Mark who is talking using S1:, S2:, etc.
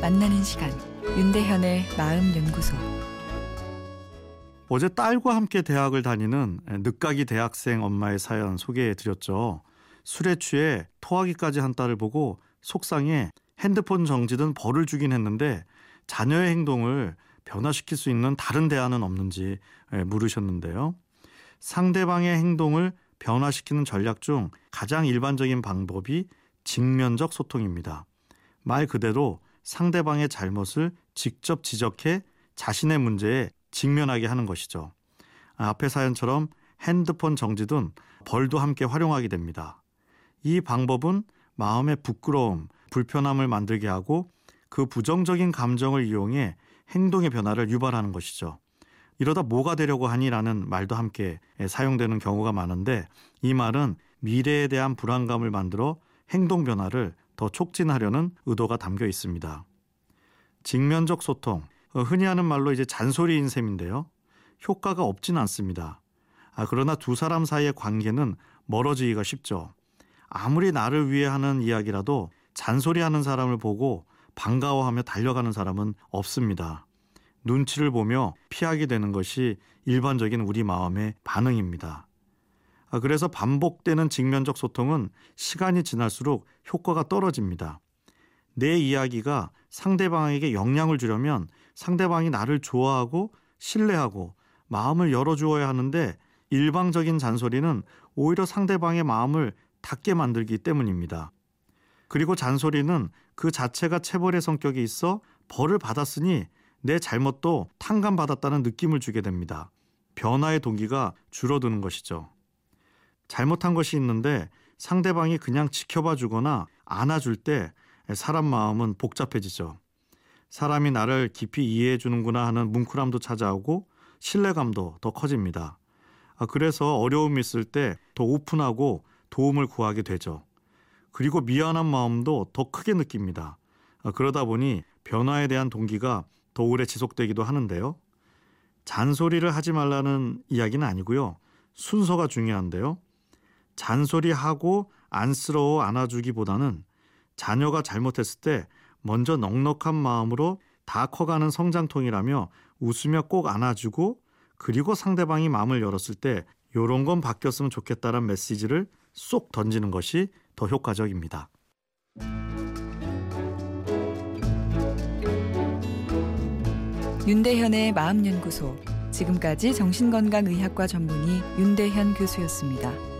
S1: 만나는 시간 윤대현의 마음 연구소
S2: 어제 딸과 함께 대학을 다니는 늦가기 대학생 엄마의 사연 소개해 드렸죠. 술에 취해 토하기까지 한 딸을 보고 속상해 핸드폰 정지든 벌을 주긴 했는데 자녀의 행동을 변화시킬 수 있는 다른 대안은 없는지 물으셨는데요. 상대방의 행동을 변화시키는 전략 중 가장 일반적인 방법이 직면적 소통입니다. 말 그대로 상대방의 잘못을 직접 지적해 자신의 문제에 직면하게 하는 것이죠. 앞의 사연처럼 핸드폰 정지든 벌도 함께 활용하게 됩니다. 이 방법은 마음의 부끄러움, 불편함을 만들게 하고 그 부정적인 감정을 이용해 행동의 변화를 유발하는 것이죠. 이러다 뭐가 되려고 하니라는 말도 함께 사용되는 경우가 많은데 이 말은 미래에 대한 불안감을 만들어 행동 변화를 더 촉진하려는 의도가 담겨 있습니다. 직면적 소통, 어, 흔히 하는 말로 이제 잔소리인 셈인데요. 효과가 없진 않습니다. 아, 그러나 두 사람 사이의 관계는 멀어지기가 쉽죠. 아무리 나를 위해 하는 이야기라도 잔소리하는 사람을 보고 반가워하며 달려가는 사람은 없습니다. 눈치를 보며 피하게 되는 것이 일반적인 우리 마음의 반응입니다. 아, 그래서 반복되는 직면적 소통은 시간이 지날수록 효과가 떨어집니다. 내 이야기가 상대방에게 영향을 주려면 상대방이 나를 좋아하고 신뢰하고 마음을 열어주어야 하는데 일방적인 잔소리는 오히려 상대방의 마음을 닫게 만들기 때문입니다. 그리고 잔소리는 그 자체가 체벌의 성격이 있어 벌을 받았으니 내 잘못도 탕감받았다는 느낌을 주게 됩니다. 변화의 동기가 줄어드는 것이죠. 잘못한 것이 있는데 상대방이 그냥 지켜봐 주거나 안아줄 때 사람 마음은 복잡해지죠. 사람이 나를 깊이 이해해 주는구나 하는 뭉클함도 찾아오고 신뢰감도 더 커집니다. 아, 그래서 어려움이 있을 때 더 오픈하고 도움을 구하게 되죠. 그리고 미안한 마음도 더 크게 느낍니다. 아, 그러다 보니 변화에 대한 동기가 더 오래 지속되기도 하는데요. 잔소리를 하지 말라는 이야기는 아니고요. 순서가 중요한데요. 잔소리하고 안쓰러워 안아주기보다는 자녀가 잘못했을 때 먼저 넉넉한 마음으로 다 커가는 성장통이라며 웃으며 꼭 안아주고 그리고 상대방이 마음을 열었을 때 요런 건 바뀌었으면 좋겠다는 메시지를 쏙 던지는 것이 더 효과적입니다.
S1: 윤대현의 마음연구소 지금까지 정신건강의학과 전문의 윤대현 교수였습니다.